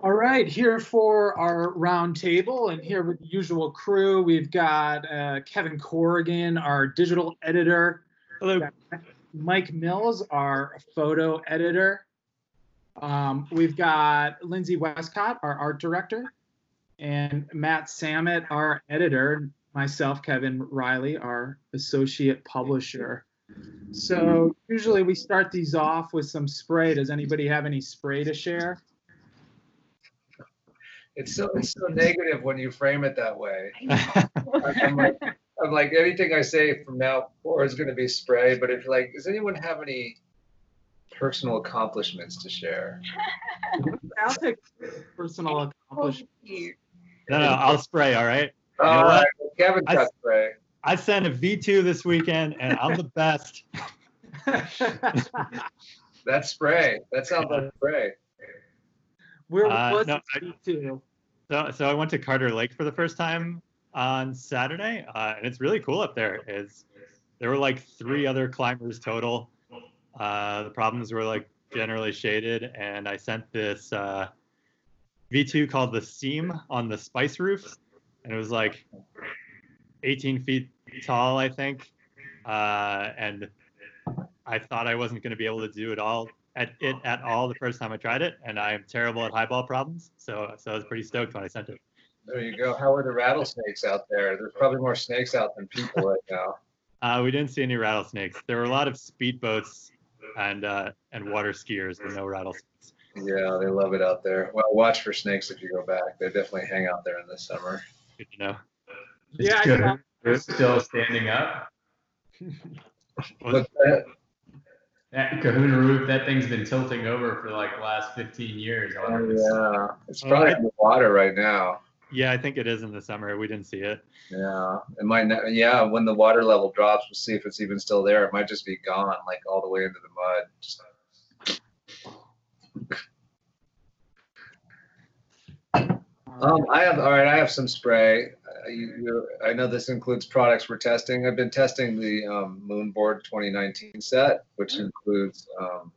All right, here for our round table and here with the usual crew, we've got uh, Kevin Corrigan, our digital editor. Hello. Mike Mills, our photo editor. Um, we've got Lindsay Westcott, our art director, and Matt Samet, our editor. Myself, Kevin Riley, our associate publisher. So usually we start these off with some spray. Does anybody have any spray to share? It's so it's so negative when you frame it that way. I'm like, I'm like everything I say from now forward is going to be spray. But if like, does anyone have any personal accomplishments to share? I'll take personal accomplishment. No, no, I'll spray. All right. All know right, well, Kevin I- got spray. I sent a V2 this weekend, and I'm the best. That's spray. That sounds like spray. Where Uh, was no, it too? So, so I went to Carter Lake for the first time on Saturday, uh, and it's really cool up there. Is there were like three other climbers total. Uh, the problems were like generally shaded, and I sent this uh, V2 called the Seam on the Spice Roof, and it was like 18 feet tall, I think. Uh, and I thought I wasn't going to be able to do it all at it at all the first time I tried it, and I am terrible at highball problems. So, so I was pretty stoked when I sent it. There you go. How are the rattlesnakes out there? There's probably more snakes out than people right now. Uh, we didn't see any rattlesnakes. There were a lot of speedboats and uh, and water skiers, but no rattlesnakes. Yeah, they love it out there. Well, watch for snakes if you go back. They definitely hang out there in the summer. Good to know. Is Yeah, I Cahoon know. Roof still standing up? Look, that, That Kahuna roof, that thing's been tilting over for like the last 15 years. I wonder if it's- oh, yeah, it's probably in the water right now. Yeah, I think it is in the summer. We didn't see it. Yeah, it might. Not, yeah, when the water level drops, we'll see if it's even still there. It might just be gone, like all the way into the mud. Just- Um, I have all right. I have some spray. Uh, you, I know this includes products we're testing. I've been testing the um, Moonboard 2019 set, which includes um,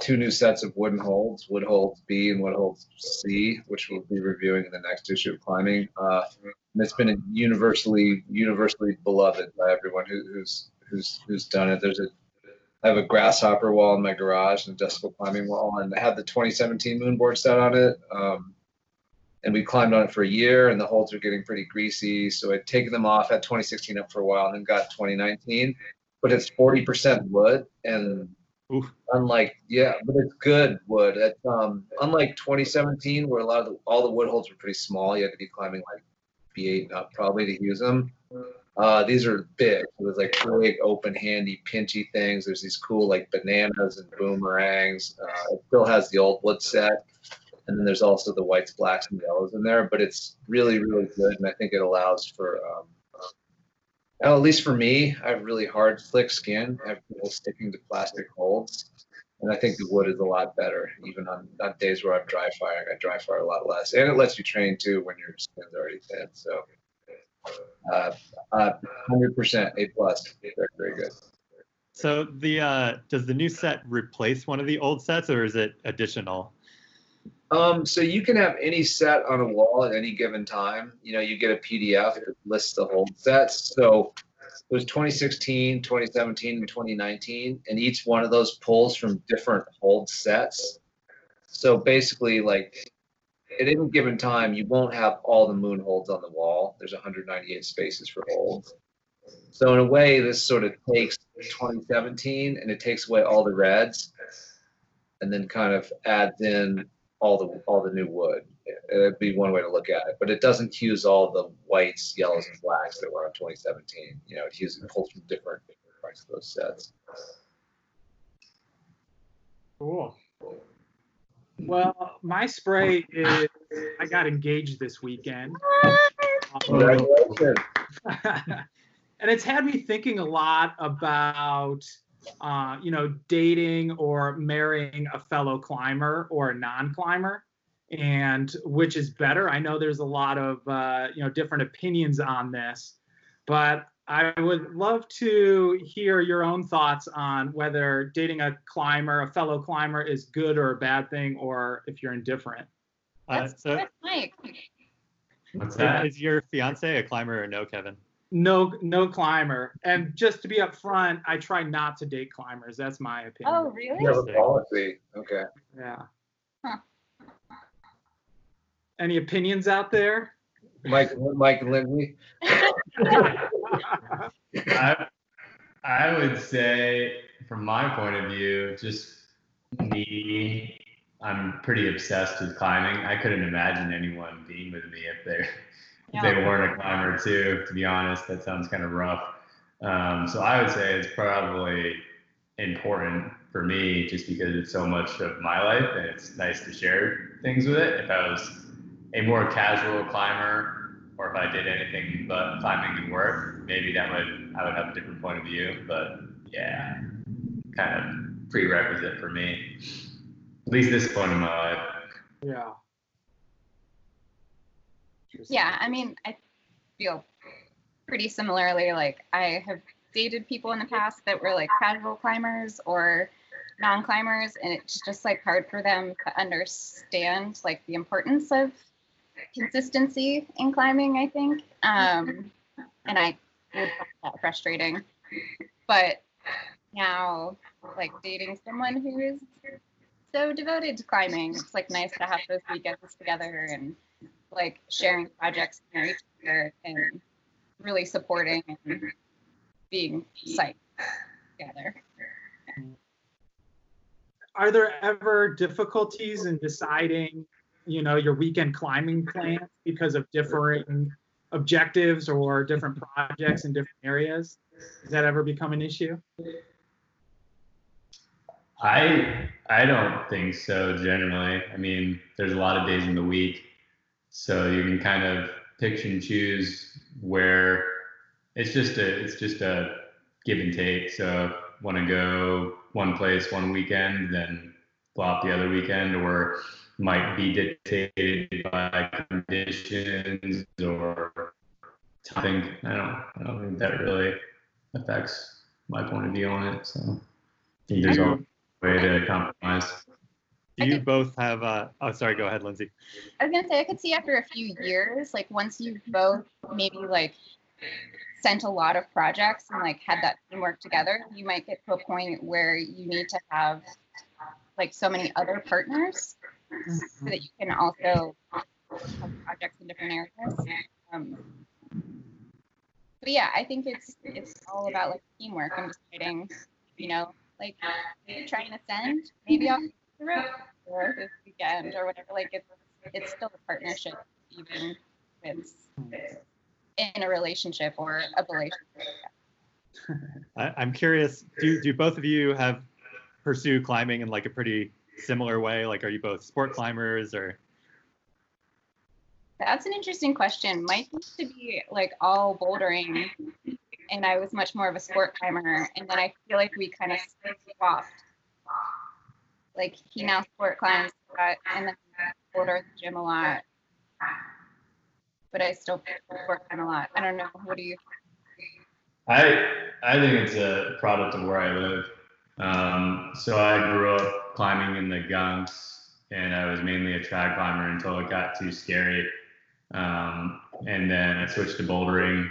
two new sets of wooden holds, wood holds B and wood holds C, which we'll be reviewing in the next issue of Climbing. Uh, and it's been universally universally beloved by everyone who, who's who's who's done it. There's a I have a grasshopper wall in my garage and a decibel climbing wall, and I have the 2017 Moonboard set on it. Um, and we climbed on it for a year and the holds were getting pretty greasy so i'd taken them off had 2016 up for a while and then got 2019 but it's 40% wood and Oof. unlike yeah but it's good wood um unlike 2017 where a lot of the, all the wood holds were pretty small you had to be climbing like V8 and up probably to use them uh, these are big. So there's like big, open, handy, pinchy things. There's these cool like bananas and boomerangs. Uh, it still has the old wood set, and then there's also the whites, blacks, and yellows in there. But it's really, really good, and I think it allows for, um, well, at least for me, I have really hard, slick skin. I have trouble sticking to plastic holds, and I think the wood is a lot better, even on, on days where I'm dry firing. I dry fire a lot less, and it lets you train too when your skin's already thin. So. Uh, uh, 100% A plus. Very, very good. So the uh, does the new set replace one of the old sets, or is it additional? Um, so you can have any set on a wall at any given time. You know, you get a PDF that lists the hold sets. So it was 2016, 2017, and 2019, and each one of those pulls from different hold sets. So basically, like at any given time, you won't have all the moon holds on the wall. There's 198 spaces for holds. So in a way, this sort of takes 2017 and it takes away all the reds, and then kind of adds in all the all the new wood. It'd be one way to look at it, but it doesn't use all the whites, yellows, and blacks that were on 2017. You know, it uses it pulls from different parts of those sets. Cool. Well, my spray is I got engaged this weekend. Congratulations. and it's had me thinking a lot about uh, you know dating or marrying a fellow climber or a non-climber and which is better i know there's a lot of uh, you know different opinions on this but I would love to hear your own thoughts on whether dating a climber, a fellow climber, is good or a bad thing, or if you're indifferent. Uh, That's, so that's Mike. What's is, that? is your fiance a climber or no, Kevin? No, no climber. And just to be upfront, I try not to date climbers. That's my opinion. Oh, really? You have a policy. Okay. Yeah. Huh. Any opinions out there? Mike, Mike and Lindsay. I, I would say, from my point of view, just me, I'm pretty obsessed with climbing. I couldn't imagine anyone being with me if they're if they weren't a climber too. To be honest, that sounds kind of rough. Um, so I would say it's probably important for me just because it's so much of my life and it's nice to share things with it. If I was a more casual climber or if I did anything but climbing and work, maybe that would I would have a different point of view. But yeah, kind of prerequisite for me. At least this point in my life. yeah. Yeah, I mean, I feel pretty similarly. Like, I have dated people in the past that were like casual climbers or non climbers, and it's just like hard for them to understand like the importance of consistency in climbing, I think. Um, and I would find that frustrating. But now, like, dating someone who is so devoted to climbing, it's like nice to have those weekends together and like sharing projects near each other and really supporting and being psyched together. Are there ever difficulties in deciding, you know, your weekend climbing plans because of differing objectives or different projects in different areas? Does that ever become an issue? I I don't think so generally. I mean, there's a lot of days in the week, so you can kind of pick and choose where it's just a it's just a give and take. So want to go one place one weekend, then flop the other weekend, or might be dictated by conditions or something. I don't I don't think that really affects my point of view on it. So there's a way to compromise. Do you Okay. both have? Uh, oh, sorry. Go ahead, Lindsay. I was gonna say I could see after a few years, like once you've both maybe like sent a lot of projects and like had that teamwork together, you might get to a point where you need to have like so many other partners so that you can also have projects in different areas. Um, but yeah, I think it's it's all about like teamwork and deciding, you know, like trying to send, maybe I'll road or this weekend or whatever. Like it's it's still a partnership, even with in a relationship or a relationship. I, I'm curious. Do do both of you have pursue climbing in like a pretty similar way? Like, are you both sport climbers or? That's an interesting question. Mike used to be like all bouldering, and I was much more of a sport climber. And then I feel like we kind of swapped. Like he now sport climbs, but- and then the gym a lot. But I still sport climb a lot. I don't know. What do you? I I think it's a product of where I live. Um, so I grew up climbing in the gunks, and I was mainly a trad climber until it got too scary. Um, and then I switched to bouldering.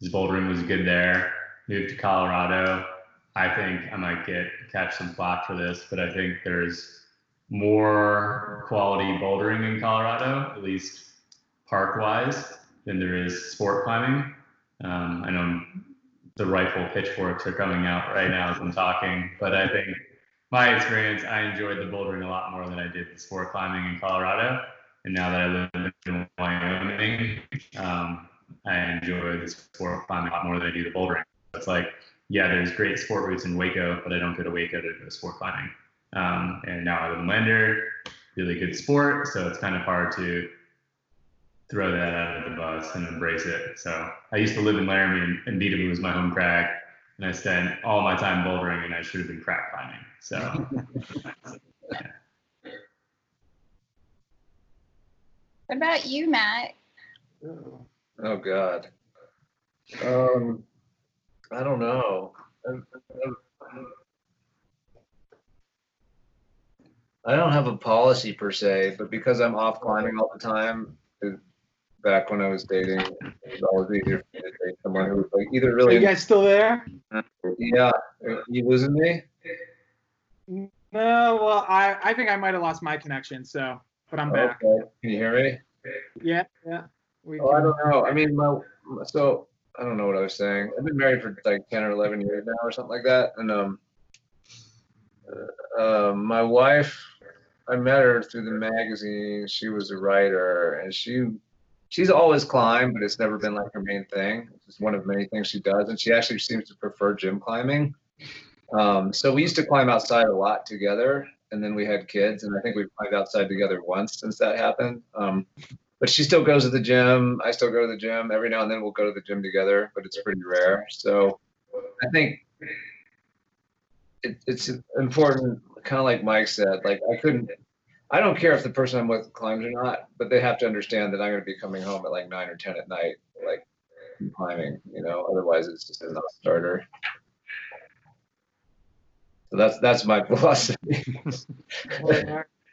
Because bouldering was good there. Moved to Colorado. I think I might get catch some flack for this, but I think there's more quality bouldering in Colorado, at least park wise, than there is sport climbing. Um, I know the rifle pitchforks are coming out right now as I'm talking, but I think my experience, I enjoyed the bouldering a lot more than I did the sport climbing in Colorado. And now that I live in Wyoming, um, I enjoy the sport climbing a lot more than I do the bouldering. It's like, yeah, there's great sport routes in Hueco, but I don't go to Hueco to go sport climbing. Um, and now I live in Lander, really good sport, so it's kind of hard to throw that out of the bus and embrace it. So I used to live in Laramie, and, and Vedauwoo was my home crag, and I spent all my time bouldering, and I should have been crack climbing. So What about you, Matt? Oh God. Um, I don't know. I don't have a policy per se, but because I'm off climbing all the time, it- back when I was dating, it was always easier for me to date someone who was like either Are really, you guys still there? yeah, you losing me? No, well, I, I think I might have lost my connection, so, but I'm back. Okay. Can you hear me? Yeah, yeah. We Oh, I can- don't know. I mean, my so I don't know what I was saying. I've been married for like ten or eleven years now, or something like that. And um, uh, uh, my wife, I met her through the magazine. She was a writer, and she she's always climbed, but it's never been like her main thing. It's just one of many things she does, and she actually seems to prefer gym climbing. Um, so we used to climb outside a lot together, and then we had kids, and I think we've climbed outside together once since that happened. Um, but she still goes to the gym. I still go to the gym. Every now and then we'll go to the gym together, but it's pretty rare. So I think it, it's important, kind of like Mike said. Like I couldn't, I don't care if the person I'm with climbs or not, but they have to understand that I'm going to be coming home at like nine or ten at night, like climbing. You know, otherwise it's just a non-starter. So that's that's my philosophy.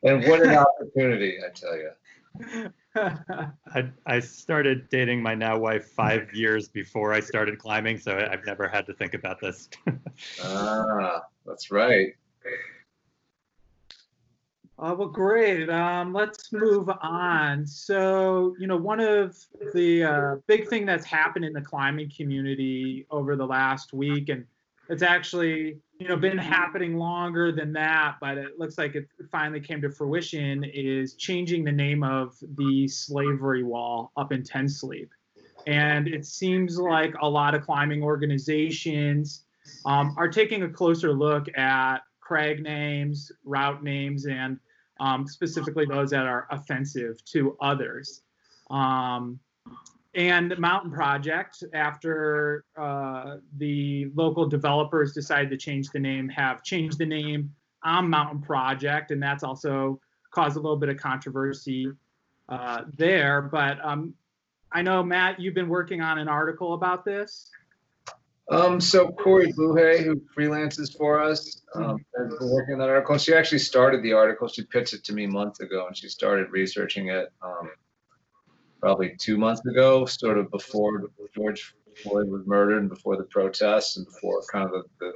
and what an opportunity, I tell you. I, I started dating my now wife five years before I started climbing, so I- I've never had to think about this. Ah, that's right. Uh, well, great. Um, let's move on. So, you know, one of the uh, big thing that's happened in the climbing community over the last week, and it's actually, you know, been happening longer than that, but it looks like it finally came to fruition, is changing the name of the slavery wall up in Ten Sleep. And it seems like a lot of climbing organizations um, are taking a closer look at crag names, route names, and um, specifically those that are offensive to others. Um, and Mountain Project, after uh, the local developers decided to change the name, have changed the name on Mountain Project, and that's also caused a little bit of controversy uh, there. But um, I know Matt, you've been working on an article about this. Um, so Corey Buhay, who freelances for us, um, has been working on that article. She actually started the article. She pitched it to me months ago, and she started researching it um, probably two months ago, sort of before George Floyd was murdered and before the protests and before kind of the, the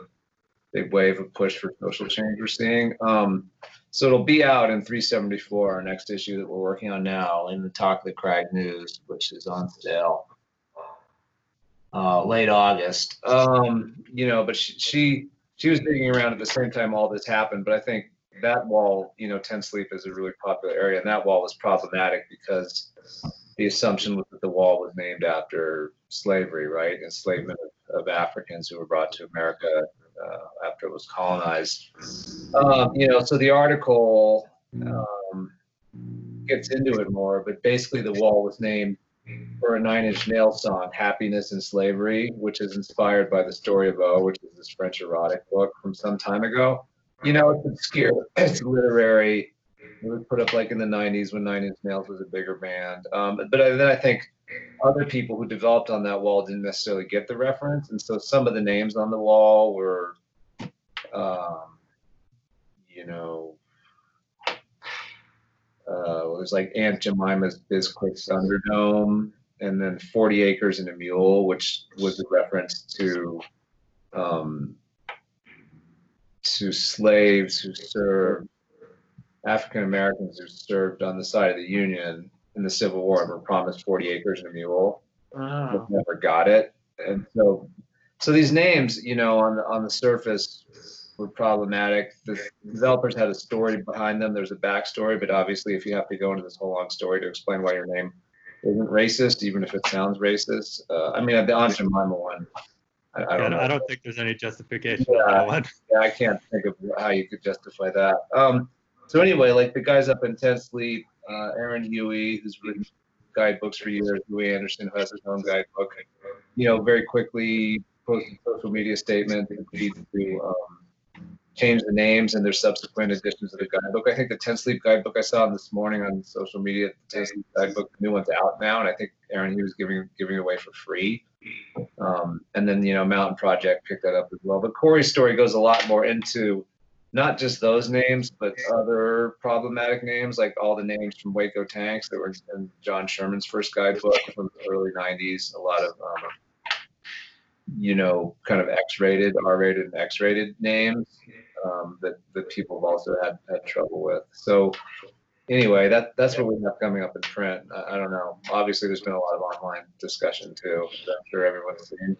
big wave of push for social change we're seeing. Um, so it'll be out in 374, our next issue that we're working on now, in the Talk the Crag News, which is on sale uh, late August. Um, you know, but she, she she was digging around at the same time all this happened. But I think that wall, you know, Ten Sleep is a really popular area, and that wall was problematic because the assumption was that the wall was named after slavery, right? Enslavement of, of Africans who were brought to America uh, after it was colonized. Um, you know, so the article um, gets into it more, but basically the wall was named for a Nine Inch Nail song, Happiness and Slavery, which is inspired by the story of O, which is this French erotic book from some time ago. You know, it's obscure, it's literary. It was put up like in the 90s when Nine Inch Nails was a bigger band. Um, but then I think other people who developed on that wall didn't necessarily get the reference. And so some of the names on the wall were, um, you know, uh, it was like Aunt Jemima's Bisquick Thunderdome, and then 40 Acres and a Mule, which was a reference to um, to slaves who served African Americans who served on the side of the Union in the Civil War and were promised 40 acres and a mule, but never got it. And so, so these names, you know, on the on the surface were problematic. The developers had a story behind them. There's a backstory, but obviously, if you have to go into this whole long story to explain why your name isn't racist, even if it sounds racist, uh, I mean, the Aunt Jemima one, I, I don't know. I don't think there's any justification one. Yeah, I can't think of how you could justify that. Um, so anyway, like the guys up in Ted uh, Aaron Huey, who's written guidebooks for years, Louie Anderson, who has his own guidebook, you know, very quickly posted social media statement agreed to um, change the names and their subsequent additions to the guidebook. I think the 10 Sleep guidebook I saw this morning on social media, the 10 Sleep guidebook, new one's out now, and I think Aaron Huey was giving giving away for free. Um, and then you know Mountain Project picked that up as well. But Corey's story goes a lot more into not just those names, but other problematic names, like all the names from Hueco tanks that were in John Sherman's first guidebook from the early 90s. A lot of um, you know, kind of X-rated, R-rated, and X-rated names um, that that people have also had had trouble with. So anyway, that that's what we have coming up in print. I, I don't know. Obviously, there's been a lot of online discussion too. that I'm sure everyone's seen.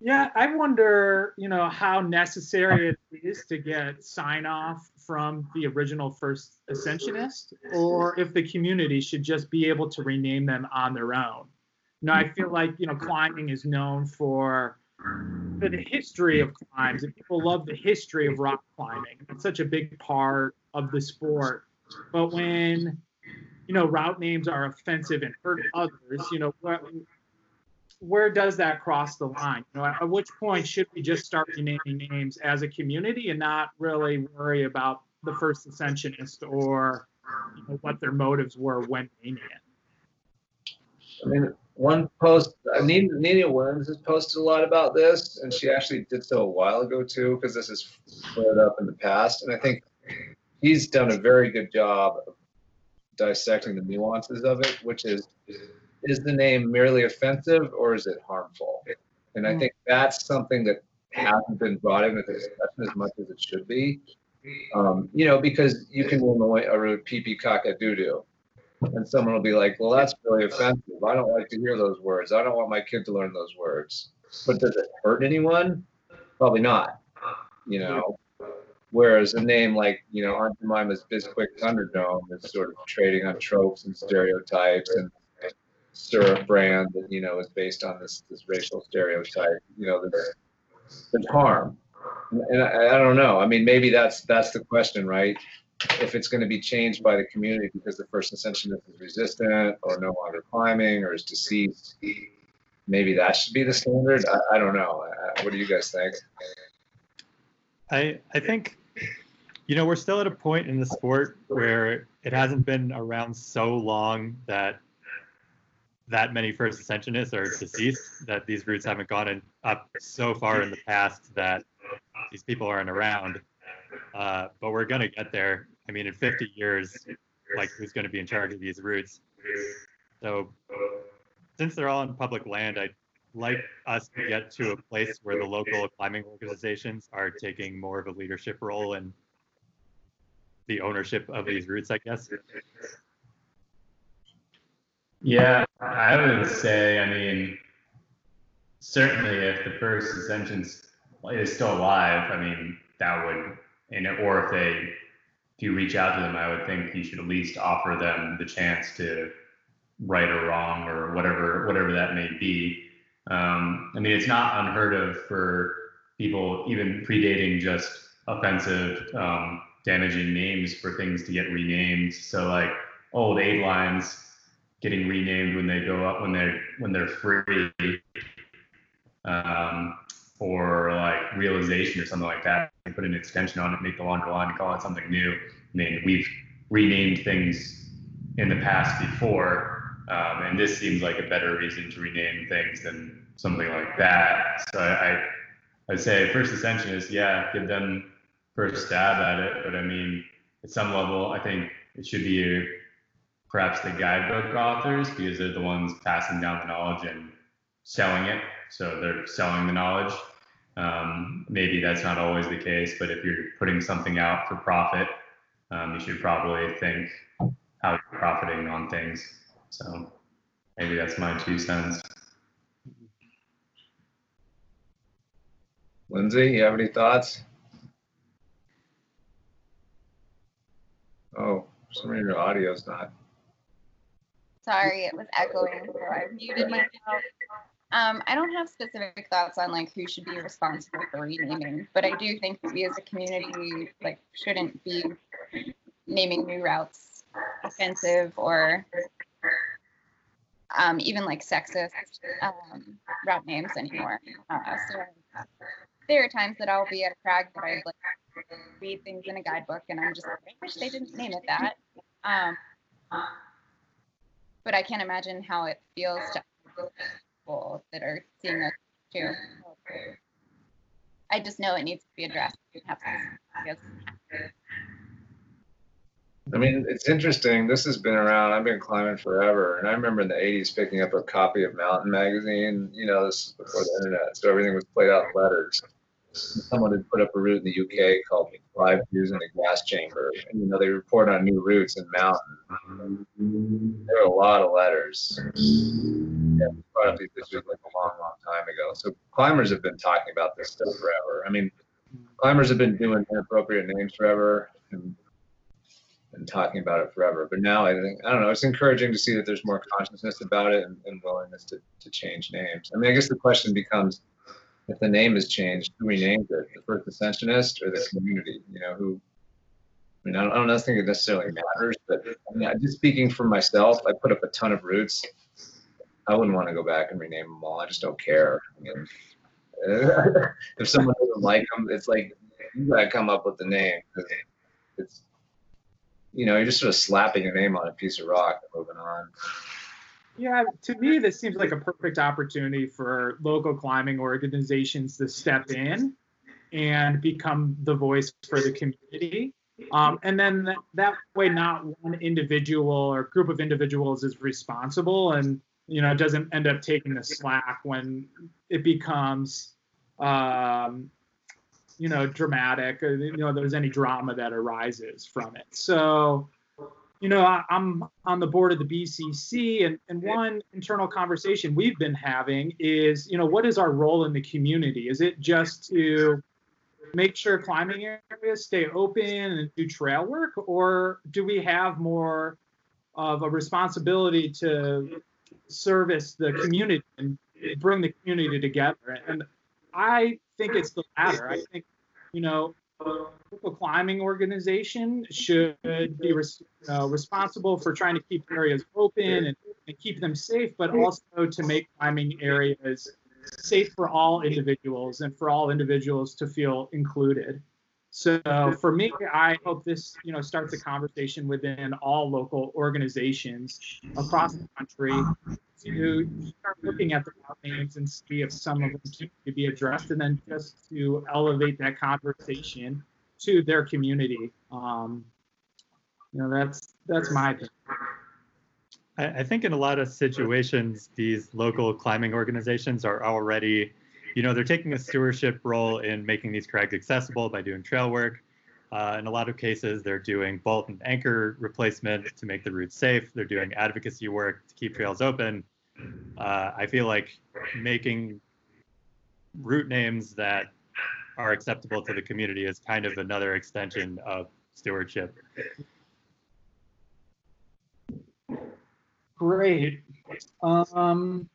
Yeah, I wonder, you know, how necessary it is to get sign off from the original first ascensionist, or if the community should just be able to rename them on their own. Know, I feel like, you know, climbing is known for for the history of climbs, and people love the history of rock climbing. It's such a big part of the sport. But when you know route names are offensive and hurt others, you know, where, does that cross the line? You know, at which point should we just start renaming names as a community and not really worry about the first ascensionist or you know, what their motives were when naming it? I mean, one post, uh, Nina, Nina Williams has posted a lot about this, and she actually did so a while ago too, because this has flared up in the past. And I think he's done a very good job of dissecting the nuances of it, which is is the name merely offensive or is it harmful? And I think that's something that hasn't been brought into the discussion as much as it should be. Um, you know, because you can name a, a pee pee doo doo and someone will be like, well, that's really offensive. I don't like to hear those words. I don't want my kid to learn those words. But does it hurt anyone? Probably not. You know. Whereas a name like, you know, Aunt Jemima's Bisquick Thunderdome is sort of trading on tropes and stereotypes and syrup brand that, you know, is based on this this racial stereotype. You know, there's, there's harm. And I, I don't know. I mean, maybe that's that's the question, right? if it's going to be changed by the community because the first ascensionist is resistant or no longer climbing or is deceased, maybe that should be the standard. I, I don't know. What do you guys think? I I think you know we're still at a point in the sport where it hasn't been around so long that that many first ascensionists are deceased that these routes haven't gone in, up so far in the past that these people aren't around uh, but we're going to get there. I mean, in 50 years, like who's going to be in charge of these routes? So since they're all on public land, I'd like us to get to a place where the local climbing organizations are taking more of a leadership role in the ownership of these routes, I guess. Yeah, I would say, I mean, certainly if the first ascension is still alive, I mean, that would and or if they if you reach out to them, I would think you should at least offer them the chance to right or wrong or whatever whatever that may be. Um, I mean, it's not unheard of for people even predating just offensive, um, damaging names for things to get renamed. So like old aid lines getting renamed when they go up when they're when they're free. Um, or like realization or something like that and put an extension on it, make the longer line call it something new. I mean, we've renamed things in the past before, um, and this seems like a better reason to rename things than something like that. So I, I'd say first ascension is yeah, give them first stab at it, but I mean, at some level, I think it should be perhaps the guidebook authors because they're the ones passing down the knowledge and selling it so they're selling the knowledge. Um, maybe that's not always the case, but if you're putting something out for profit, um, you should probably think how you're profiting on things. So maybe that's my two cents. Lindsay, you have any thoughts? Oh, some reason your audio's not. Sorry, it was echoing, so I muted myself. Um, I don't have specific thoughts on like who should be responsible for renaming, but I do think that we as a community like shouldn't be naming new routes offensive or um, even like sexist um, route names anymore. Uh, so there are times that I'll be at a crag that I like read things in a guidebook, and I'm just like, I wish they didn't name it that. Um, but I can't imagine how it feels to people that are seeing this too. I just know it needs to be addressed. I mean, it's interesting. This has been around. I've been climbing forever, and I remember in the '80s picking up a copy of Mountain Magazine. You know, this is before the internet, so everything was played out in letters. Someone had put up a route in the UK called Five Views in a Gas Chamber, and you know they report on new routes and mountains. There are a lot of letters. Yeah, brought up these issues like a long, long time ago. So climbers have been talking about this stuff forever. I mean, climbers have been doing inappropriate names forever. And and talking about it forever. But now I think I don't know. It's encouraging to see that there's more consciousness about it and, and willingness to, to change names. I mean, I guess the question becomes, if the name is changed, who renames it? The first ascensionist or the community? You know, who? I mean, I don't, I don't think it necessarily matters, but I mean, just speaking for myself, I put up a ton of roots. I wouldn't want to go back and rename them all. I just don't care. I mean, if someone doesn't like them, it's like you gotta come up with the name. It's you know, you're just sort of slapping a name on a piece of rock and moving on. Yeah, to me, this seems like a perfect opportunity for local climbing organizations to step in and become the voice for the community. Um, and then that, that way, not one individual or group of individuals is responsible and, you know, doesn't end up taking the slack when it becomes, um, you know dramatic or you know there's any drama that arises from it so you know I, am on the board of the bcc and, and one internal conversation we've been having is you know what is our role in the community? Is it just to make sure climbing areas stay open and do trail work or do we have more of a responsibility to service the community and bring the community together? And I think it's the latter. I think, you know, climbing organization should be res- uh, responsible for trying to keep areas open and, and keep them safe, but also to make climbing areas safe for all individuals and for all individuals to feel included. So for me, I hope this, you know, starts a conversation within all local organizations across the country to start looking at the names and see if some of them can be addressed, and then just to elevate that conversation to their community. Um, you know, that's that's my opinion. I think in a lot of situations, these local climbing organizations are already, you know, they're taking a stewardship role in making these crags accessible by doing trail work. Uh, in a lot of cases, they're doing bolt and anchor replacement to make the route safe. They're doing advocacy work to keep trails open. Uh, I feel like making route names that are acceptable to the community is kind of another extension of stewardship. Great. Um,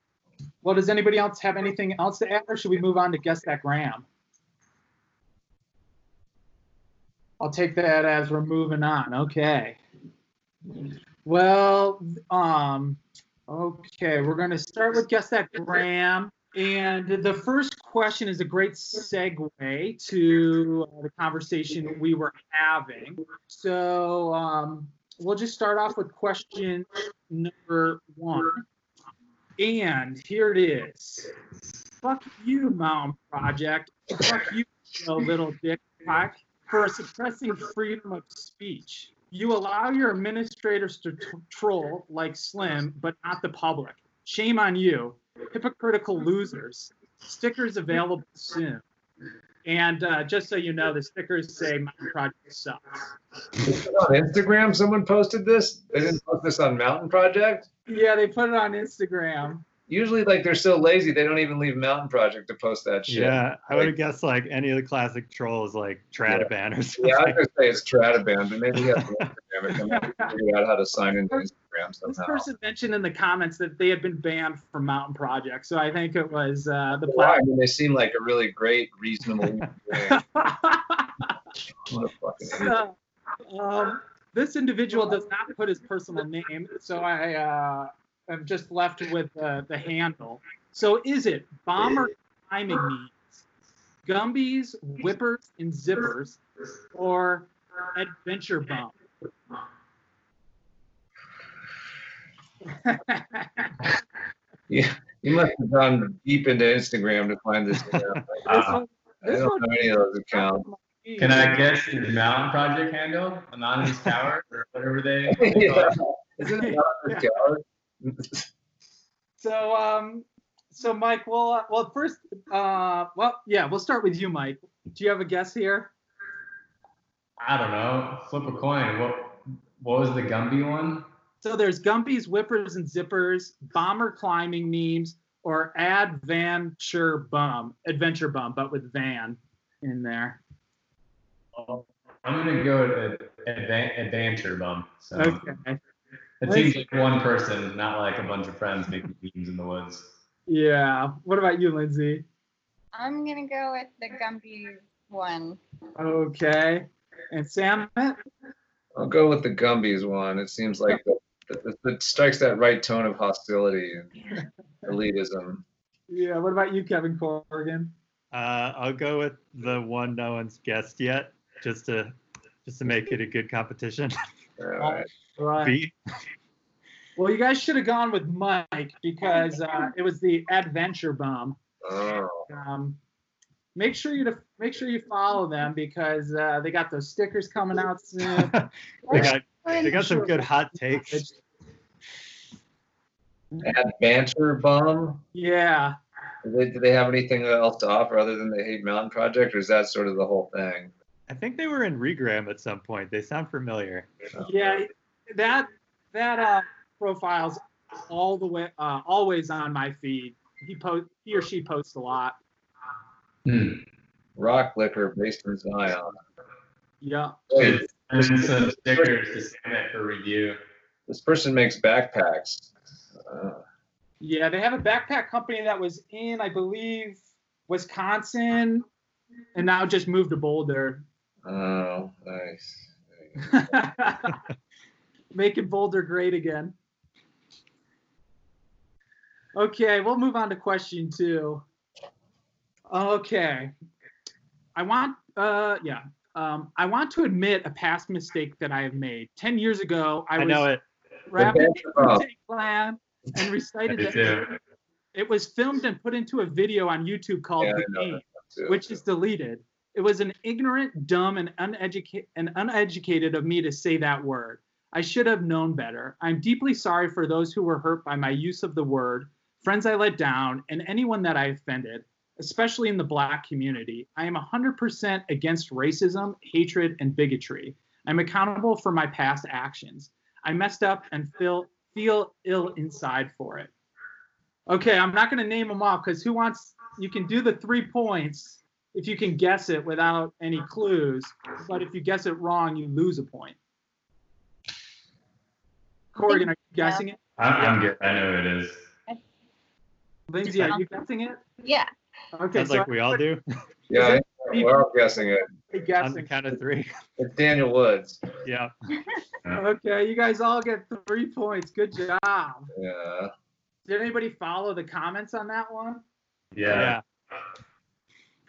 well, does anybody else have anything else to add, or should we move on to guess that Gram? I'll take that as we're moving on. Okay. Well, um, okay, we're going to start with guess that Gram. And the first question is a great segue to uh, the conversation we were having. So um, we'll just start off with question number one. And here it is. Fuck you, Mountain Project. Fuck you, little dick for suppressing freedom of speech. You allow your administrators to t- troll like Slim, but not the public. Shame on you. Hypocritical losers. Stickers available soon. And uh, just so you know, the stickers say Mountain Project sucks. on Instagram, someone posted this. They didn't post this on Mountain Project. Yeah, they put it on Instagram usually like they're so lazy they don't even leave Mountain Project to post that shit. Yeah, I would have guessed like any of the classic trolls like Tradaban yeah. or something. Yeah, I was gonna say it's Tradaban, but maybe he has Instagram and figure out how to sign into Instagram somehow. This person mentioned in the comments that they had been banned from Mountain Project, so I think it was uh, the platform. I mean, they seem like a really great, reasonable. so, um, this individual does not put his personal name, so I uh, I'm just left with uh, the handle. So is it bomber climbing needs Gumbies, Whippers, and Zippers, or Adventure bomb? Yeah, you must have gone deep into Instagram to find this. This Uh, one- I don't one- know any of those accounts. Can I guess the Mountain Project handle? Anonymous Tower or whatever they. they call yeah. it? Isn't it not this So, um, so Mike, well, uh, well, first, uh, well, yeah, we'll start with you, Mike. Do you have a guess here? I don't know. Flip a coin. What what was the Gumby one? So there's Gumbies, Whippers, and Zippers, bomber climbing memes, or adventure bum, adventure bum, but with van in there. I'm gonna go advan- adventure bum. So Okay. It seems like one person, not like a bunch of friends making memes in the woods. Yeah. What about you, Lindsay? I'm gonna go with the Gumby one. Okay. And Sam? I'll go with the Gumbies one. It seems like the, the, it strikes that right tone of hostility and elitism. Yeah. What about you, Kevin Corrigan? Uh, I'll go with the one no one's guessed yet, just to just to make it a good competition. All right. Right. Well, you guys should have gone with Mike because uh, it was the adventure bum. Oh, Um, make sure you to make sure you follow them because uh, they got those stickers coming out soon. they got they got some good hot takes. Adventure Bum. Yeah. Do they, do they have anything else to offer other than the Hate Mountain Project, or is that sort of the whole thing? I think they were in Regram at some point. They sound familiar. Yeah, that that uh profile's all the way uh always on my feed. He post he or she posts a lot. Hmm. Rock Liquor based in Zion. Yeah. Wait, And some stickers to send it for review. this person makes backpacks. Uh, Yeah, they have a backpack company that was in, I believe, Wisconsin and now just moved to Boulder. Oh, nice. Making Boulder great again. Okay, we'll move on to question two. Okay. I want, uh, yeah. Um, I want to admit a past mistake that I have made. 10 years ago, I, I was know it. rapping Adventure Bum. And recited it. It was filmed and put into a video on YouTube called Yeah, The Game which is deleted. It was an ignorant, dumb, and uneducated and uneducated of me to say that word. I should have known better. I'm deeply sorry for those who were hurt by my use of the word, friends I let down, and anyone that I offended, especially in the black community. I am 100% against racism, hatred, and bigotry. I'm accountable for my past actions. I messed up and feel feel ill inside for it. Okay, I'm not going to name them off because who wants? You can do the three points if you can guess it without any clues, but if you guess it wrong, you lose a point. Corrigan, are you guessing it? I'm, I'm good. I know who it is. Lindsay, are you guessing it? Yeah. Okay, Sounds so like we all do. yeah, we're all guessing it. everybody On the count of three. It's Daniel Woods. Yeah. Okay, you guys all get three points. Good job. Yeah. Did anybody follow the comments on that one? Yeah.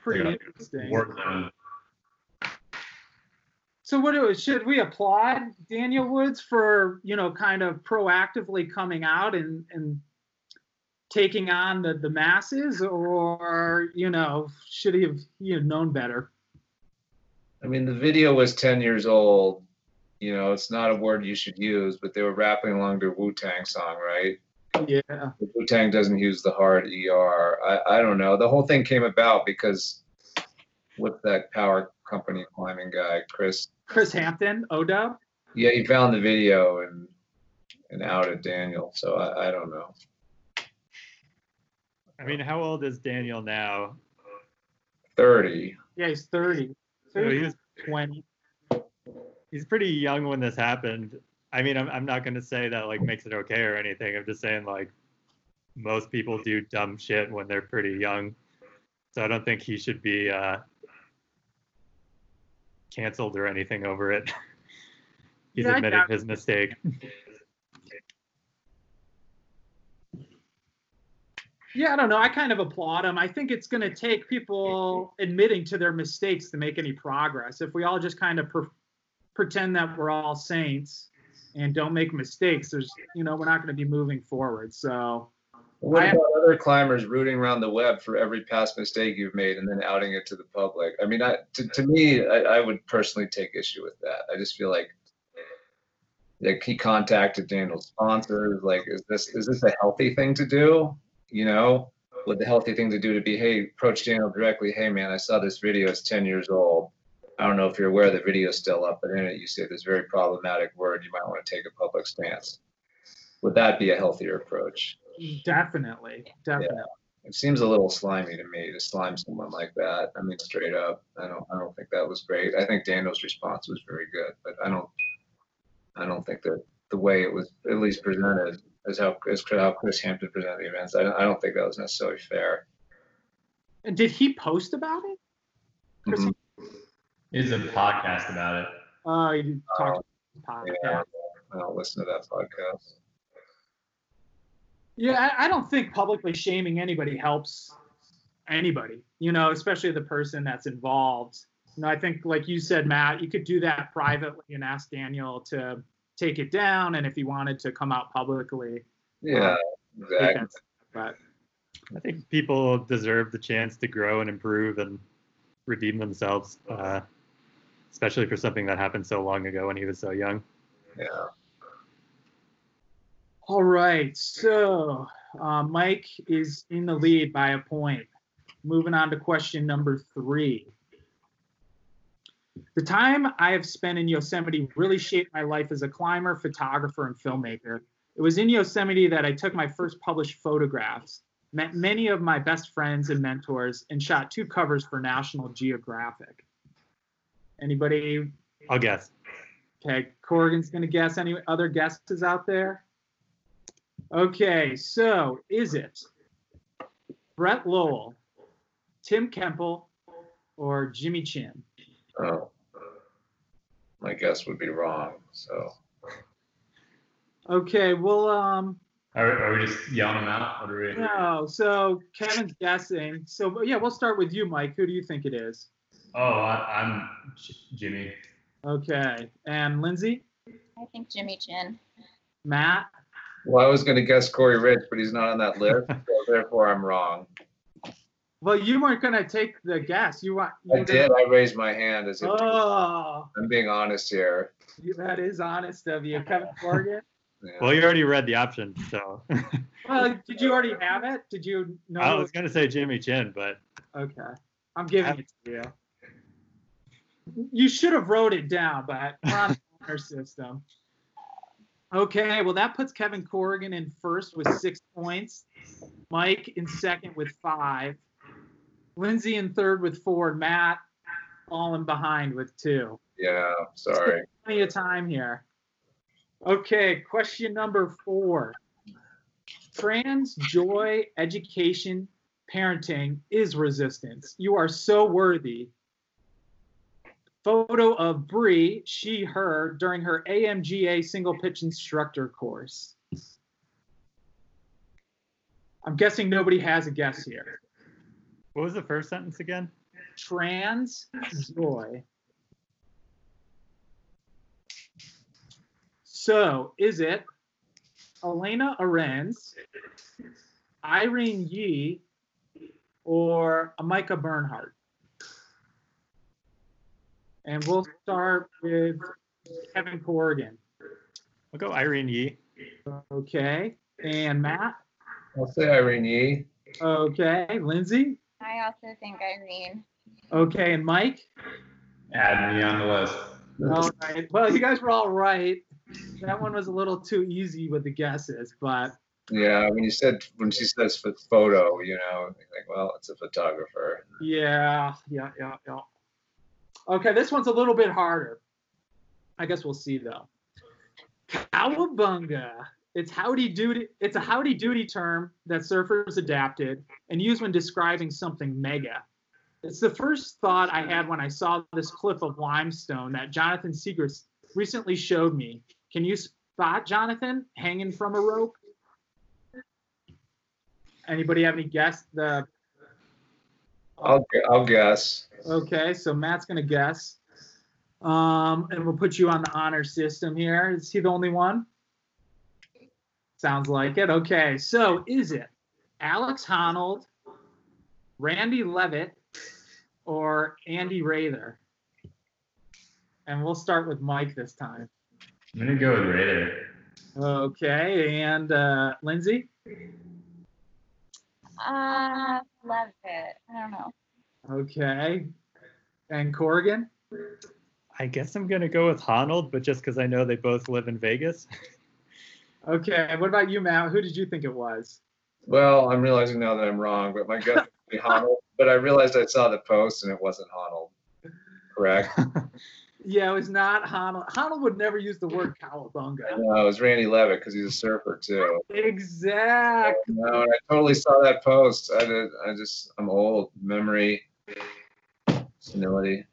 Pretty Yeah. interesting. War zone. So what do should we applaud Daniel Woods for you know kind of proactively coming out and and taking on the the masses, or you know should he have he have known better? I mean, the video was 10 years old. You know, it's not a word you should use, but they were rapping along their Wu Tang song, right? Yeah, Wu Tang doesn't use the hard ER. I, I don't know. The whole thing came about because with that power company climbing guy, Kris? Kris Hampton, Odub. Yeah, he found the video and and outed Daniel. So I, I don't know. I mean, how old is Daniel now? 30. Yeah, he's thirty. So he was, twenty. he's pretty young when this happened. I mean, I'm, I'm not going to say that like makes it okay or anything. I'm just saying like most people do dumb shit when they're pretty young. So I don't think he should be uh, canceled or anything over it. He's Yeah, I admitted his mistake. Yeah, I don't know. I kind of applaud him. I think it's going to take people admitting to their mistakes to make any progress. If we all just kind of pre- pretend that we're all saints and don't make mistakes, there's, you know, we're not going to be moving forward. So, What I- about other climbers rooting around the web for every past mistake you've made and then outing it to the public? I mean, I, to, to me, I, I would personally take issue with that. I just feel like like he contacted Daniel's sponsors. Like, is this is this a healthy thing to do? You know, would the healthy thing to do to be, hey, approach Daniel directly. Hey, man, I saw this video. It's 10 years old. I don't know if you're aware the video's still up, but in it you say this very problematic word. You might want to take a public stance. Would that be a healthier approach? definitely, definitely. It seems a little slimy to me to slime someone like that. I mean, straight up, I don't, I don't think that was great. I think Daniel's response was very good, but I don't, I don't think that the way it was at least presented as how as how Kris Hampton presented the events, I don't, I don't think that was necessarily fair. And did he post about it? Chris- Mhm. Is a podcast about it. Oh, you talked about the Yeah, podcast. I don't listen to that podcast. Yeah, I, I don't think publicly shaming anybody helps anybody, you know, especially the person that's involved. You know, I think, like you said, Matt, you could do that privately and ask Daniel to take it down, and if he wanted to come out publicly, Yeah, take exactly. But I think people deserve the chance to grow and improve and redeem themselves, uh, especially for something that happened so long ago when he was so young. Yeah. all right, so uh, Mike is in the lead by a point. Moving on to question number three. The time I have spent in Yosemite really shaped my life as a climber, photographer, and filmmaker. It was in Yosemite that I took my first published photographs, met many of my best friends and mentors, and shot two covers for National Geographic. Anybody? I'll guess. Okay, Corrigan's gonna guess. Any other guesses out there? Okay, so is it Brett Lowell, Tim Kemple, or Jimmy Chin? Oh, my guess would be wrong. So Okay, well, um, Are, are we just yelling them out? What are we? no. So Kevin's guessing. So yeah, we'll start with you, Mike. Who do you think it is? Oh, I, I'm J- Jimmy. Okay, and Lindsay, I think Jimmy Chin. Matt. Well, I was going to guess Corey Rich, but he's not on that list, so therefore I'm wrong. Well, you weren't gonna take the guess. You want? I did. I raised my hand as if Oh, I'm being honest here. you- that is honest of you, Kevin Corrigan. Yeah. Well, you already read the option, so Well, did you already have it? Did you know? I was gonna say Jimmy Chin, but Okay, I'm giving it to you. You should have wrote it down, but we're on the honor system. Okay, well that puts Kevin Corrigan in first with six points, Mike in second with five, Lindsay in third with four, and Matt all in behind with two. yeah, sorry. Plenty of time here. Okay, question number four. Trans joy, education, parenting is resistance. You are so worthy. Photo of Bree, she, her, during her AMGA single pitch instructor course. I'm guessing nobody has a guess here. what was the first sentence again? Trans joy. So, is it Elena Arens, Irene Yee, or Amika Bernhardt? And we'll start with Kevin Corrigan. I'll go Irene Yee. Okay. And Matt? I'll say Irene Yee. Okay. Lindsay? I also think Irene. Okay. And Mike? Add me on the list. All right. Well, you guys were all right. That one was a little too easy with the guesses, but Yeah, when you said when she says photo, you know, like well, it's a photographer. yeah, yeah, yeah, yeah. Okay, this one's a little bit harder. I guess we'll see though. Cowabunga. It's howdy doody. It's a howdy doody term that surfers adapted and used when describing something mega. It's the first thought I had when I saw this cliff of limestone that Jonathan Siegrist recently showed me. Can you spot Jonathan hanging from a rope? Anybody have any guess? The I'll I'll guess. okay, so Matt's gonna guess. Um, and we'll put you on the honor system here. Is he the only one? Sounds like it. Okay, so is it Alex Honnold, Randy Leavitt, or Andy Rather? And we'll start with Mike this time. I'm gonna go with Raider. Okay, and uh, Lindsay. Uh, love it. I don't know. Okay, and Corrigan. I guess I'm gonna go with Honnold, but just because I know they both live in Vegas. Okay, what about you, Matt? Who did you think it was? Well, I'm realizing now that I'm wrong, but my gut would be Honnold. But I realized I saw the post and it wasn't Honnold. Correct? Yeah, it was not Honnold. Honnold would never use the word cowabunga. No, it was Randy Leavitt because he's a surfer too. Exactly. No, I totally saw that post. I did. I just I'm old. Memory, senility.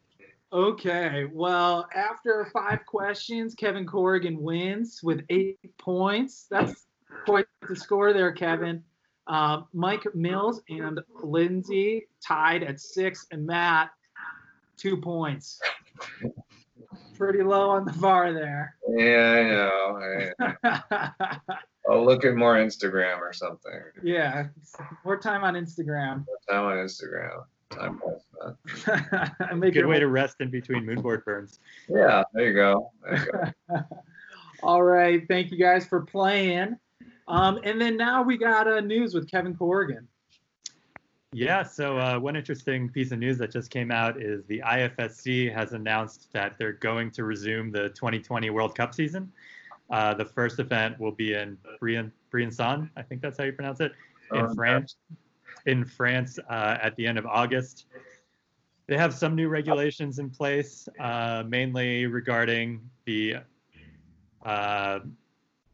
Okay, well, after five questions, Kevin Corrigan wins with eight points. That's quite the score there, Kevin. Uh, Mike Mills and Lindsay tied at six, and Matt two points. Pretty low on the bar there. Yeah, I know. I, I'll look at more Instagram or something. yeah, more time on Instagram. More Time on Instagram. Time well spent. Good way to rest in between moonboard burns. Yeah, there you go. There you go. All right, thank you guys for playing. Um, and then now we got uh, news with Kevin Corrigan. Yeah, so uh, one interesting piece of news that just came out is the IFSC has announced that they're going to resume the 2020 World Cup season. Uh, the first event will be in Brian, Briançon, I think that's how you pronounce it, in Um, France. In France uh, at the end of August. They have some new regulations in place, uh, mainly regarding the uh,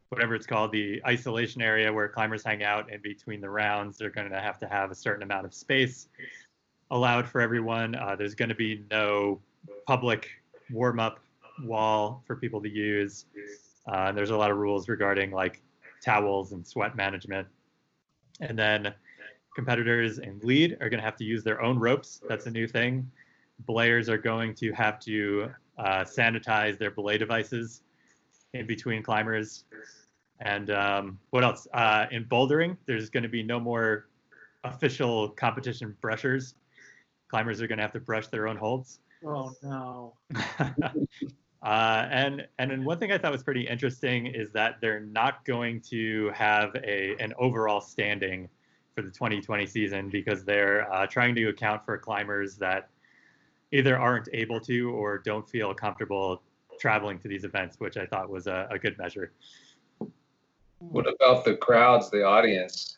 whatever it's called, the isolation area where climbers hang out in between the rounds. They're going to have to have a certain amount of space allowed for everyone. Uh, there's going to be no public warm up wall for people to use. Uh, and there's a lot of rules regarding like towels and sweat management. And then competitors in lead are going to have to use their own ropes. That's a new thing. Belayers are going to have to uh, sanitize their belay devices in between climbers. And um, what else? Uh, in bouldering, there's going to be no more official competition brushers. Climbers are going to have to brush their own holds. Oh no. uh, and and then one thing I thought was pretty interesting is that they're not going to have a an overall standing for the 2020 season because they're uh, trying to account for climbers that either aren't able to or don't feel comfortable traveling to these events, which I thought was a, a good measure. What about the crowds, the audience?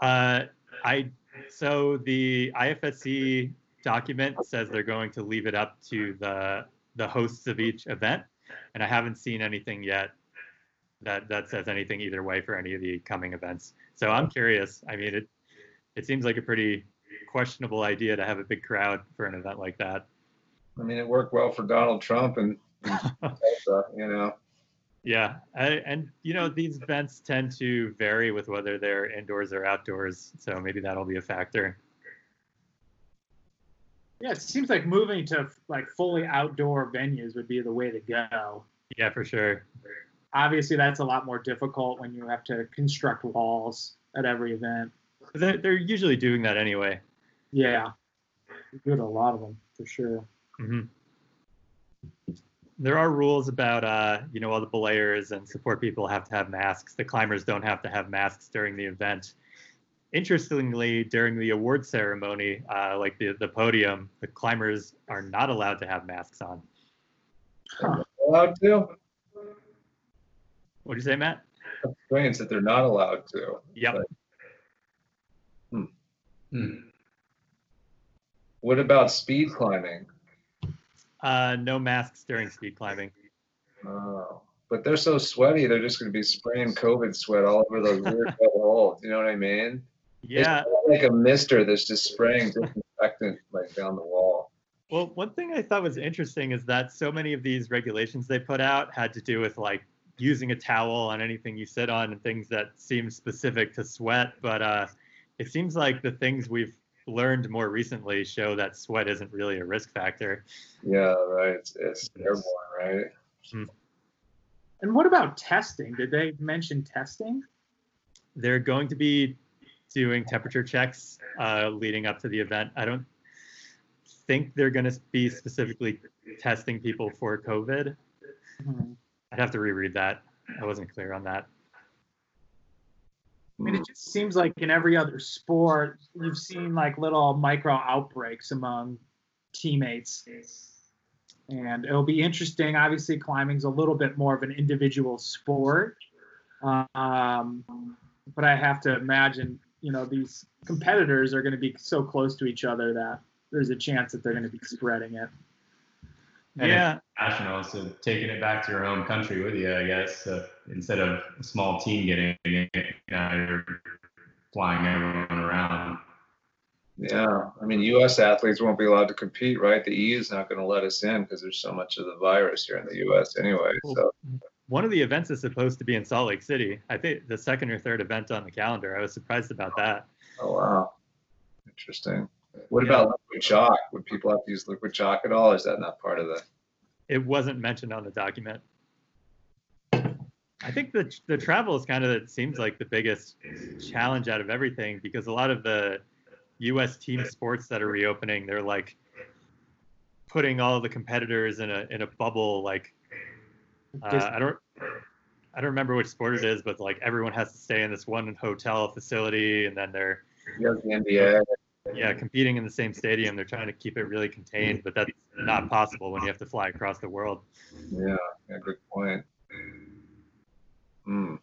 Uh, I so the IFSC document says they're going to leave it up to the the hosts of each event, and I haven't seen anything yet that that says anything either way for any of the coming events. So I'm curious. I mean, it it seems like a pretty questionable idea to have a big crowd for an event like that. I mean, it worked well for Donald Trump and, and Tulsa, you know. Yeah, I, and you know these events tend to vary with whether they're indoors or outdoors, so maybe that'll be a factor. Yeah, it seems like moving to like fully outdoor venues would be the way to go. Yeah, for sure. Obviously, that's a lot more difficult when you have to construct walls at every event. They're, they're usually doing that anyway. Yeah, you do it a lot of them for sure. hmm There are rules about, uh, you know, all the belayers and support people have to have masks. The climbers don't have to have masks during the event. Interestingly, during the award ceremony, uh, like the, the podium, the climbers are not allowed to have masks on. Huh. Allowed to? What do you say, Matt? That's strange that they're not allowed to. Yep. Hmm. What about speed climbing? Uh, no masks during speed climbing. Oh, but they're so sweaty, they're just going to be spraying COVID sweat all over those weird holes. You know what I mean? Yeah. Like a mister that's just spraying disinfectant like down the wall. Well, one thing I thought was interesting is that so many of these regulations they put out had to do with like using a towel on anything you sit on and things that seem specific to sweat. But uh, it seems like the things we've learned more recently show that sweat isn't really a risk factor. Yeah, right. It's, it's airborne, right? And what about testing? Did they mention testing? They're going to be doing temperature checks uh, leading up to the event. I don't think they're going to be specifically testing people for COVID. Mhm. I'd have to reread that. I wasn't clear on that. I mean, it just seems like in every other sport, you've seen like little micro outbreaks among teammates. And it'll be interesting. Obviously, climbing's a little bit more of an individual sport. Um, but I have to imagine, you know, these competitors are going to be so close to each other that there's a chance that they're going to be spreading it. And yeah, national, so taking it back to your home country with you, I guess. So instead of a small team getting it, now you're flying everyone around. Yeah, I mean, U.S. athletes won't be allowed to compete, right? The EU is not going to let us in because there's so much of the virus here in the U.S. anyway. So one of the events is supposed to be in Salt Lake City. I think the second or third event on the calendar. I was surprised about that. Oh wow, interesting. What Yeah. about liquid chalk? Would people have to use liquid chalk at all? Is that not part of the? It wasn't mentioned on the document. I think the the travel is kind of it seems like the biggest challenge out of everything because a lot of the U.S. team sports that are reopening, they're like putting all the competitors in a in a bubble. Like uh, I don't I don't remember which sport it is, but like everyone has to stay in this one hotel facility, and then they're Yes, the NBA. Yeah competing in the same stadium. They're trying to keep it really contained, but that's not possible when you have to fly across the world. Yeah, yeah, good point. Hmm.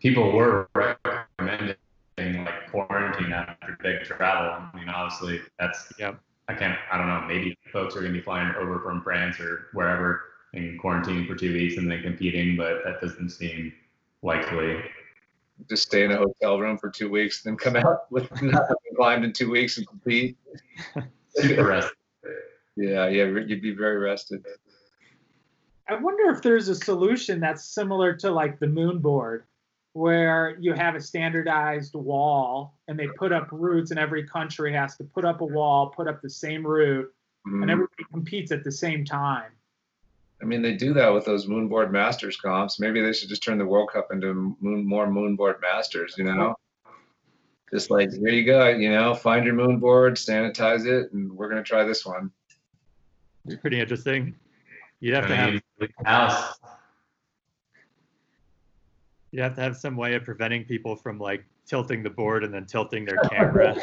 People were recommending like quarantine after big travel. I mean, obviously, that's Yep. I can't. I don't know. Maybe folks are going to be flying over from France or wherever and quarantining for two weeks and then competing, but that doesn't seem likely. Just stay in a hotel room for two weeks, then come out with not having climbed in two weeks and compete. Super rest. Yeah, yeah, you'd be very rested. I wonder if there's a solution that's similar to like the moon board, where you have a standardized wall and they put up routes, and every country has to put up a wall, put up the same route, Mhm. and everybody competes at the same time. I mean, they do that with those moonboard masters comps. Maybe they should just turn the World Cup into moon, more moonboard masters. You know, just like here you go. You know, find your moonboard, sanitize it, and we're gonna try this one. It's pretty interesting. You'd have to I have mean, house. you have to have some way of preventing people from like tilting the board and then tilting their camera.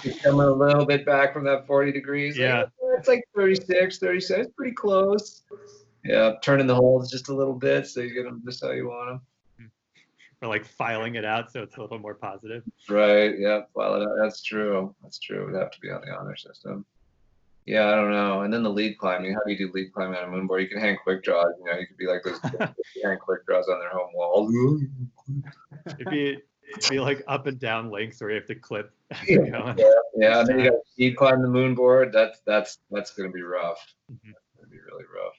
Just coming a little bit back from that 40 degrees. Yeah. "Oh, it's like 36, 37. It's pretty close. Yeah, turning the holes just a little bit so you get them just how you want them. or like filing it out so it's a little more positive. Right. Yeah. Well, that's true. That's true. It would have to be on the honor system. Yeah, I don't know. And then the lead climbing. How do you do lead climbing on a moonboard? You can hang quick draws. You know, you could be like those hang quick draws on their home wall. It'd be, it'd be like up and down links where you have to clip. as Yeah. Yeah, and then you got speed climb the moonboard. That's that's that's gonna be rough. Mhm. That's gonna be really rough.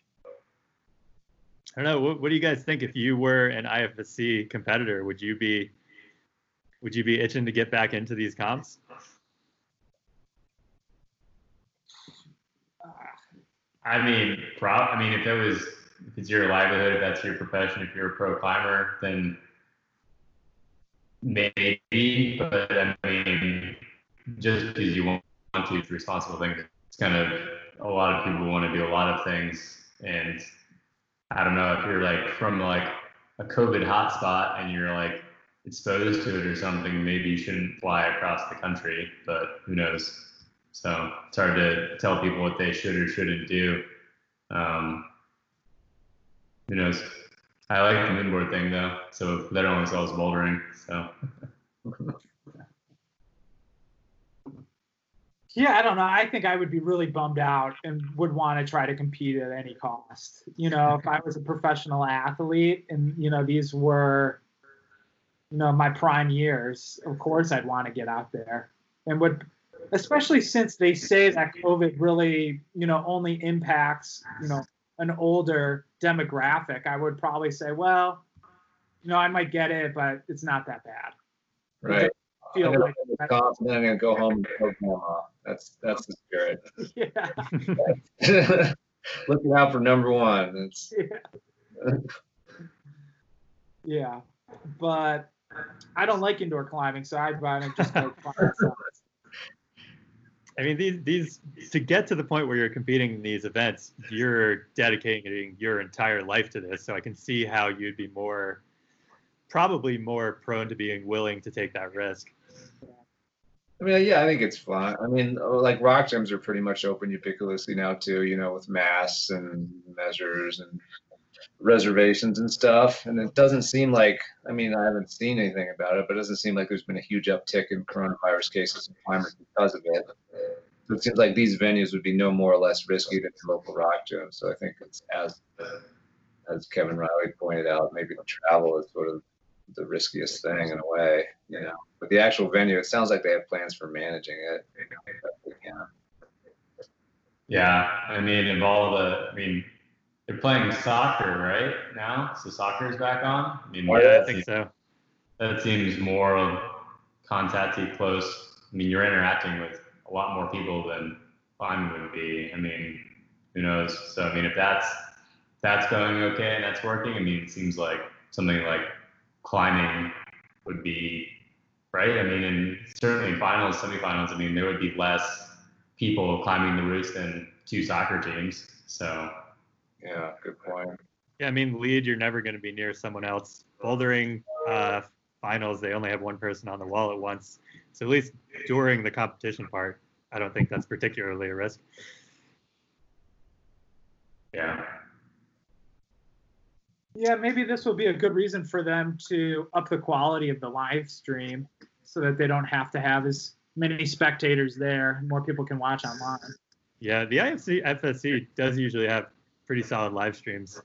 I don't know. What, what do you guys think if you were an IFSC competitor? Would you be would you be itching to get back into these comps? I mean, prob. I mean, if it was, if it's your livelihood, if that's your profession, if you're a pro climber, then maybe. But I mean, just because you want to, it's responsible thing. It's kind of a lot of people want to do a lot of things, and I don't know if you're like from like a COVID hotspot and you're like exposed to it or something. Maybe you shouldn't fly across the country, but who knows? So it's hard to tell people what they should or shouldn't do. Um, who knows? I like the moonboard thing though. So that only sells bouldering. So Yeah, I don't know. I think I would be really bummed out and would want to try to compete at any cost. You know, if I was a professional athlete and, you know, these were, you know, my prime years, of course I'd want to get out there. And would, especially since they say that COVID really, you know, only impacts, you know, an older demographic, I would probably say, well, you know, I might get it, but it's not that bad. Right. I'm feel gonna like and then I'm gonna go home and grandma. That's that's the spirit. yeah, Looking out for number one. It's yeah. yeah, but I don't like indoor climbing, so I'd rather just go climb. I mean, these these to get to the point where you're competing in these events, you're dedicating your entire life to this. So I can see how you'd be more, probably more prone to being willing to take that risk. I mean, yeah, I think it's fun. I mean, uh, like rock gyms are pretty much open ubiquitously now too. You know, with masks and measures and reservations and stuff. And it doesn't seem like. I mean, I haven't seen anything about it, but it doesn't seem like there's been a huge uptick in coronavirus cases and climbers because of it. So it seems like these venues would be no more or less risky than local rock gym. So I think it's as as Kevin Riley pointed out, maybe travel is sort of the riskiest thing in a way, you know. But the actual venue, it sounds like they have plans for managing it. Yeah. Yeah, I mean, of all the, I mean, they're playing soccer right now, so soccer is back on. I mean, Yeah, I think seems- so. That seems more of contacty close. I mean, you're interacting with a lot more people than climbing would be. I mean, who knows? So, I mean, if that's that's going okay and that's working, I mean, it seems like something like climbing would be right. I mean, and certainly in finals, semifinals, I mean, there would be less people climbing the routes than two soccer teams. So, Yeah, good point. Yeah, I mean, lead, you're never going to be near someone else. Bouldering uh, finals, they only have one person on the wall at once. So at least during the competition part, I don't think that's particularly a risk. yeah. Yeah, maybe this will be a good reason for them to up the quality of the live stream so that they don't have to have as many spectators there. More people can watch online. Yeah, the IFC FSC does usually have pretty solid live streams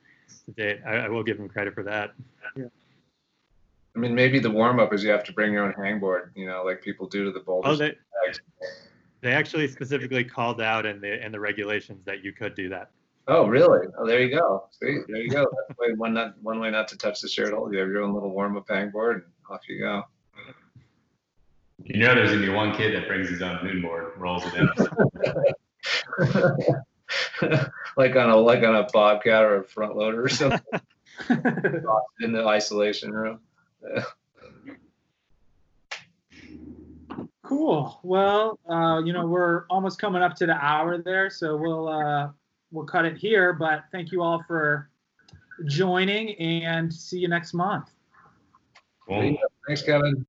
to date. I, I will give them credit for that. I mean, maybe the warm up is you have to bring your own hangboard, you know, like people do to the boulders. Oh, they they actually specifically called out in the in the regulations that you could do that. Oh, really? Oh, there you go. See, there you go. That's way, one not one way not to touch the shared hole. You have your own little warm up hangboard, and off you go. You know, there's gonna be one kid that brings his own moonboard, rolls it in. like on a like on a bobcat or a front loader or something in the isolation room. Cool. Well, uh, you know, we're almost coming up to the hour there, so we'll uh, we'll cut it here. But thank you all for joining, and see you next month. Cool. Thanks, Kevin.